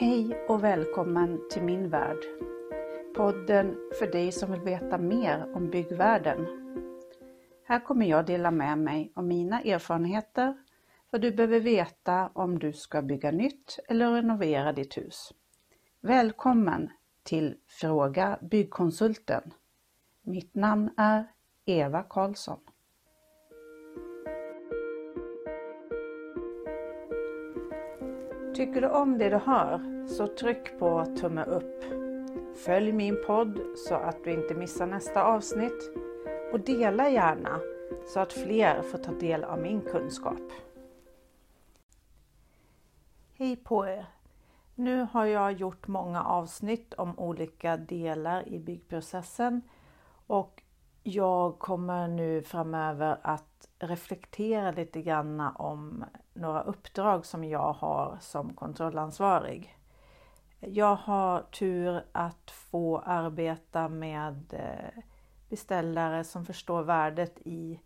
Hej och välkommen till min värld. Podden för dig som vill veta mer om byggvärlden. Här kommer jag dela med mig av mina erfarenheter, vad du behöver veta om du ska bygga nytt eller renovera ditt hus. Välkommen till Fråga Byggkonsulten. Mitt namn är Eva Karlsson. Tycker du om det du hör så tryck på tumme upp. Följ min podd så att du inte missar nästa avsnitt och dela gärna så att fler får ta del av min kunskap. Hej på er! Nu har jag gjort många avsnitt om olika delar i byggprocessen och jag kommer nu framöver att reflektera lite grann om några uppdrag som jag har som kontrollansvarig. Jag har tur att få arbeta med eh, beställare som förstår värdet i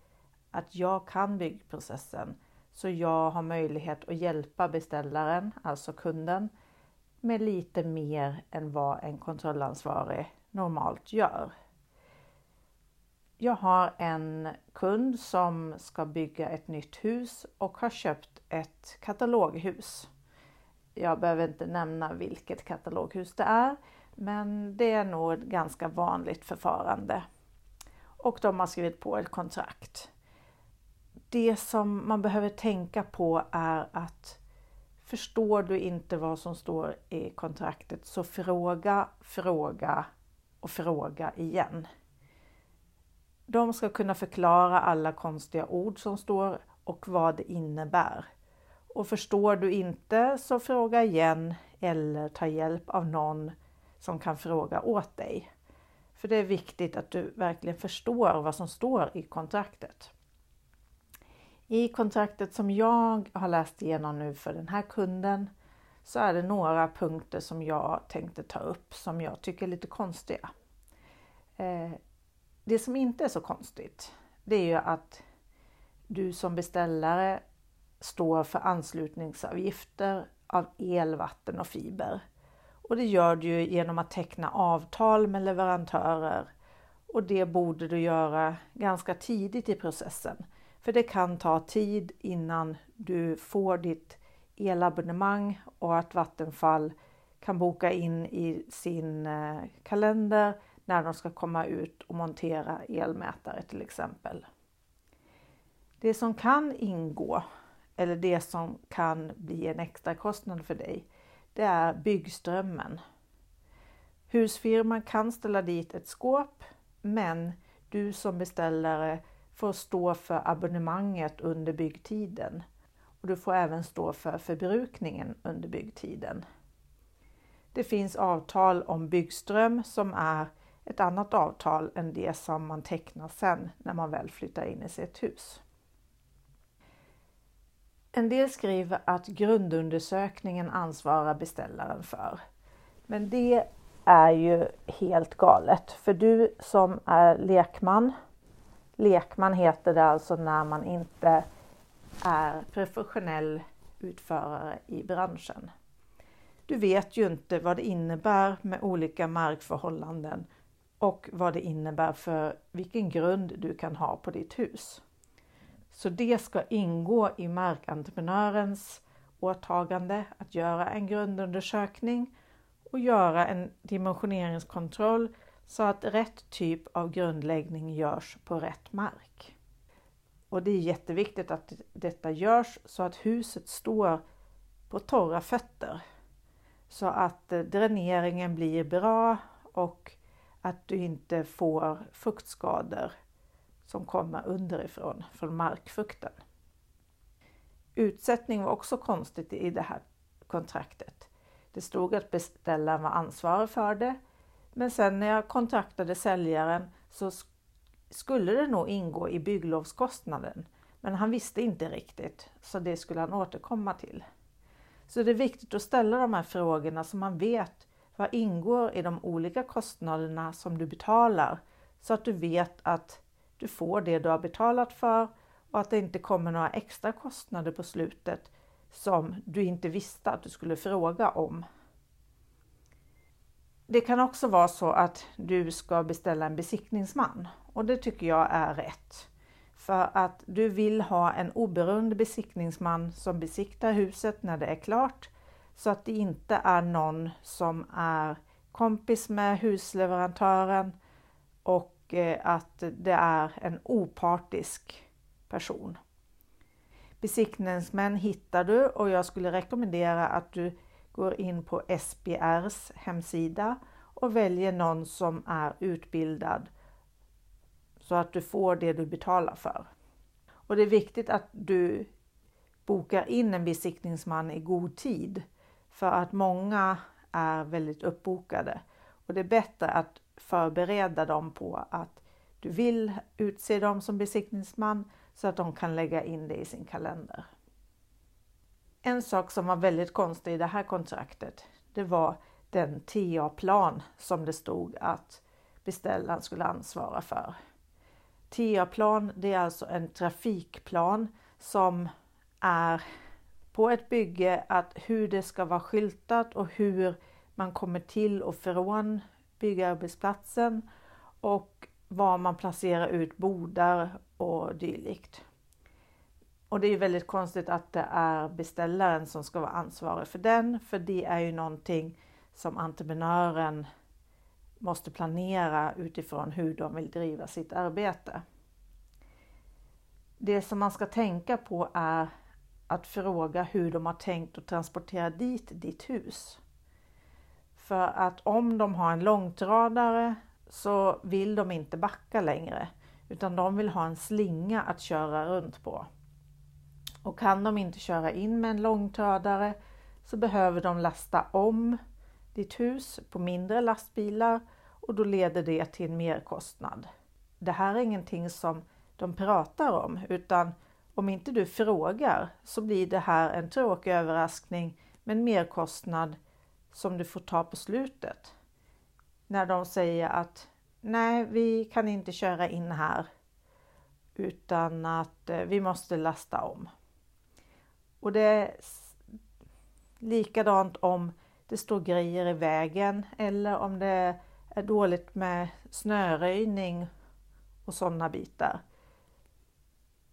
att jag kan byggprocessen. Så jag har möjlighet att hjälpa beställaren, alltså kunden, med lite mer än vad en kontrollansvarig normalt gör. Jag har en kund som ska bygga ett nytt hus och har köpt ett kataloghus. Jag behöver inte nämna vilket kataloghus det är, men det är nog ett ganska vanligt förfarande. Och de har skrivit på ett kontrakt. Det som man behöver tänka på är att förstår du inte vad som står i kontraktet så fråga, fråga och fråga igen. De ska kunna förklara alla konstiga ord som står och vad det innebär. Och förstår du inte så fråga igen eller ta hjälp av någon som kan fråga åt dig. För det är viktigt att du verkligen förstår vad som står i kontraktet. I kontraktet som jag har läst igenom nu för den här kunden så är det några punkter som jag tänkte ta upp som jag tycker är lite konstiga. Eh, det som inte är så konstigt, det är ju att du som beställare står för anslutningsavgifter av el, vatten och fiber. Och det gör du ju genom att teckna avtal med leverantörer och det borde du göra ganska tidigt i processen. För det kan ta tid innan du får ditt elabonnemang och att Vattenfall kan boka in i sin eh, kalender när de ska komma ut och montera elmätare till exempel. Det som kan ingå, eller det som kan bli en extra kostnad för dig, det är byggströmmen. Husfirman kan ställa dit ett skåp, men du som beställare får stå för abonnemanget under byggtiden. Och du får även stå för förbrukningen under byggtiden. Det finns avtal om byggström som är ett annat avtal än det som man tecknar sen när man väl flyttar in i sitt hus. En del skriver att grundundersökningen ansvarar beställaren för. Men det är ju helt galet. För du som är lekman, lekman heter det alltså när man inte är professionell utförare i branschen. Du vet ju inte vad det innebär med olika markförhållanden och vad det innebär för vilken grund du kan ha på ditt hus. Så det ska ingå i markentreprenörens åtagande att göra en grundundersökning och göra en dimensioneringskontroll så att rätt typ av grundläggning görs på rätt mark. Och det är jätteviktigt att detta görs så att huset står på torra fötter. Så att eh, dräneringen blir bra och att du inte får fuktskador som kommer underifrån, från markfukten. Utsättning var också konstigt i det här kontraktet. Det stod att beställaren var ansvarig för det, men sen när jag kontaktade säljaren så skulle det nog ingå i bygglovskostnaden. Men han visste inte riktigt, så det skulle han återkomma till. Så det är viktigt att ställa de här frågorna så man vet vad ingår i de olika kostnaderna som du betalar så att du vet att du får det du har betalat för och att det inte kommer några extra kostnader på slutet som du inte visste att du skulle fråga om. Det kan också vara så att du ska beställa en besiktningsman och det tycker jag är rätt. För att du vill ha en oberoende besiktningsman som besiktar huset när det är klart så att det inte är någon som är kompis med husleverantören och eh, att det är en opartisk person. Besiktningsmän hittar du och jag skulle rekommendera att du går in på SBRs hemsida och väljer någon som är utbildad så att du får det du betalar för. Och det är viktigt att du bokar in en besiktningsman i god tid för att många är väldigt uppbokade och det är bättre att förbereda dem på att du vill utse dem som besiktningsman så att de kan lägga in det i sin kalender. En sak som var väldigt konstig i det här kontraktet, det var den TA-plan som det stod att beställaren skulle ansvara för. TA-plan, det är alltså en trafikplan som är på ett bygge att hur det ska vara skyltat och hur man kommer till och från byggarbetsplatsen och var man placerar ut bodar och dylikt. Och det är väldigt konstigt att det är beställaren som ska vara ansvarig för den, för det är ju någonting som entreprenören måste planera utifrån hur de vill driva sitt arbete. Det som man ska tänka på är att fråga hur de har tänkt att transportera dit ditt hus. För att om de har en långtradare så vill de inte backa längre utan de vill ha en slinga att köra runt på. Och kan de inte köra in med en långtradare så behöver de lasta om ditt hus på mindre lastbilar och då leder det till en merkostnad. Det här är ingenting som de pratar om utan om inte du frågar så blir det här en tråkig överraskning med en merkostnad som du får ta på slutet. När de säger att nej, vi kan inte köra in här utan att eh, vi måste lasta om. Och det är likadant om det står grejer i vägen eller om det är dåligt med snöröjning och sådana bitar.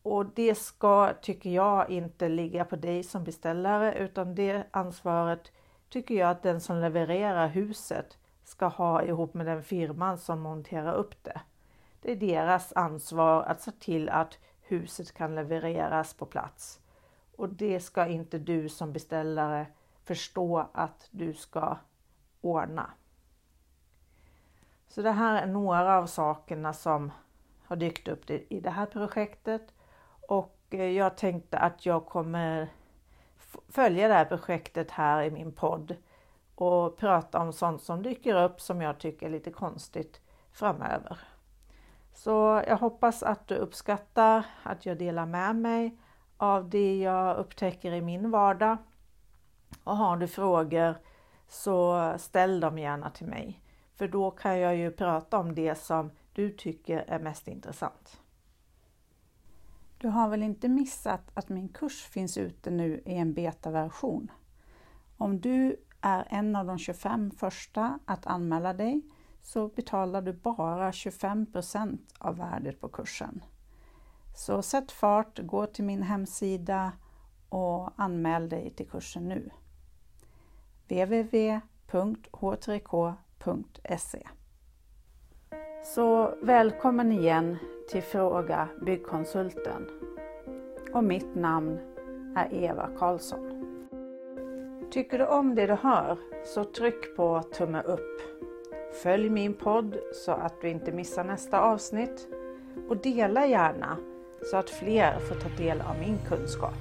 Och det ska, tycker jag, inte ligga på dig som beställare utan det ansvaret tycker jag att den som levererar huset ska ha ihop med den firman som monterar upp det. Det är deras ansvar att se till att huset kan levereras på plats. Och det ska inte du som beställare förstå att du ska ordna. Så det här är några av sakerna som har dykt upp i det här projektet och eh, jag tänkte att jag kommer följa det här projektet här i min podd och prata om sånt som dyker upp som jag tycker är lite konstigt framöver. Så jag hoppas att du uppskattar att jag delar med mig av det jag upptäcker i min vardag. Och har du frågor så ställ dem gärna till mig. För då kan jag ju prata om det som du tycker är mest intressant. Du har väl inte missat att min kurs finns ute nu i en betaversion? Om du är en av de 25 första att anmäla dig så betalar du bara 25% av värdet på kursen. Så sätt fart, gå till min hemsida och anmäl dig till kursen nu. www.h3k.se så välkommen igen till Fråga Byggkonsulten. Och mitt namn är Eva Karlsson. Tycker du om det du hör så tryck på tumme upp. Följ min podd så att du inte missar nästa avsnitt och dela gärna så att fler får ta del av min kunskap.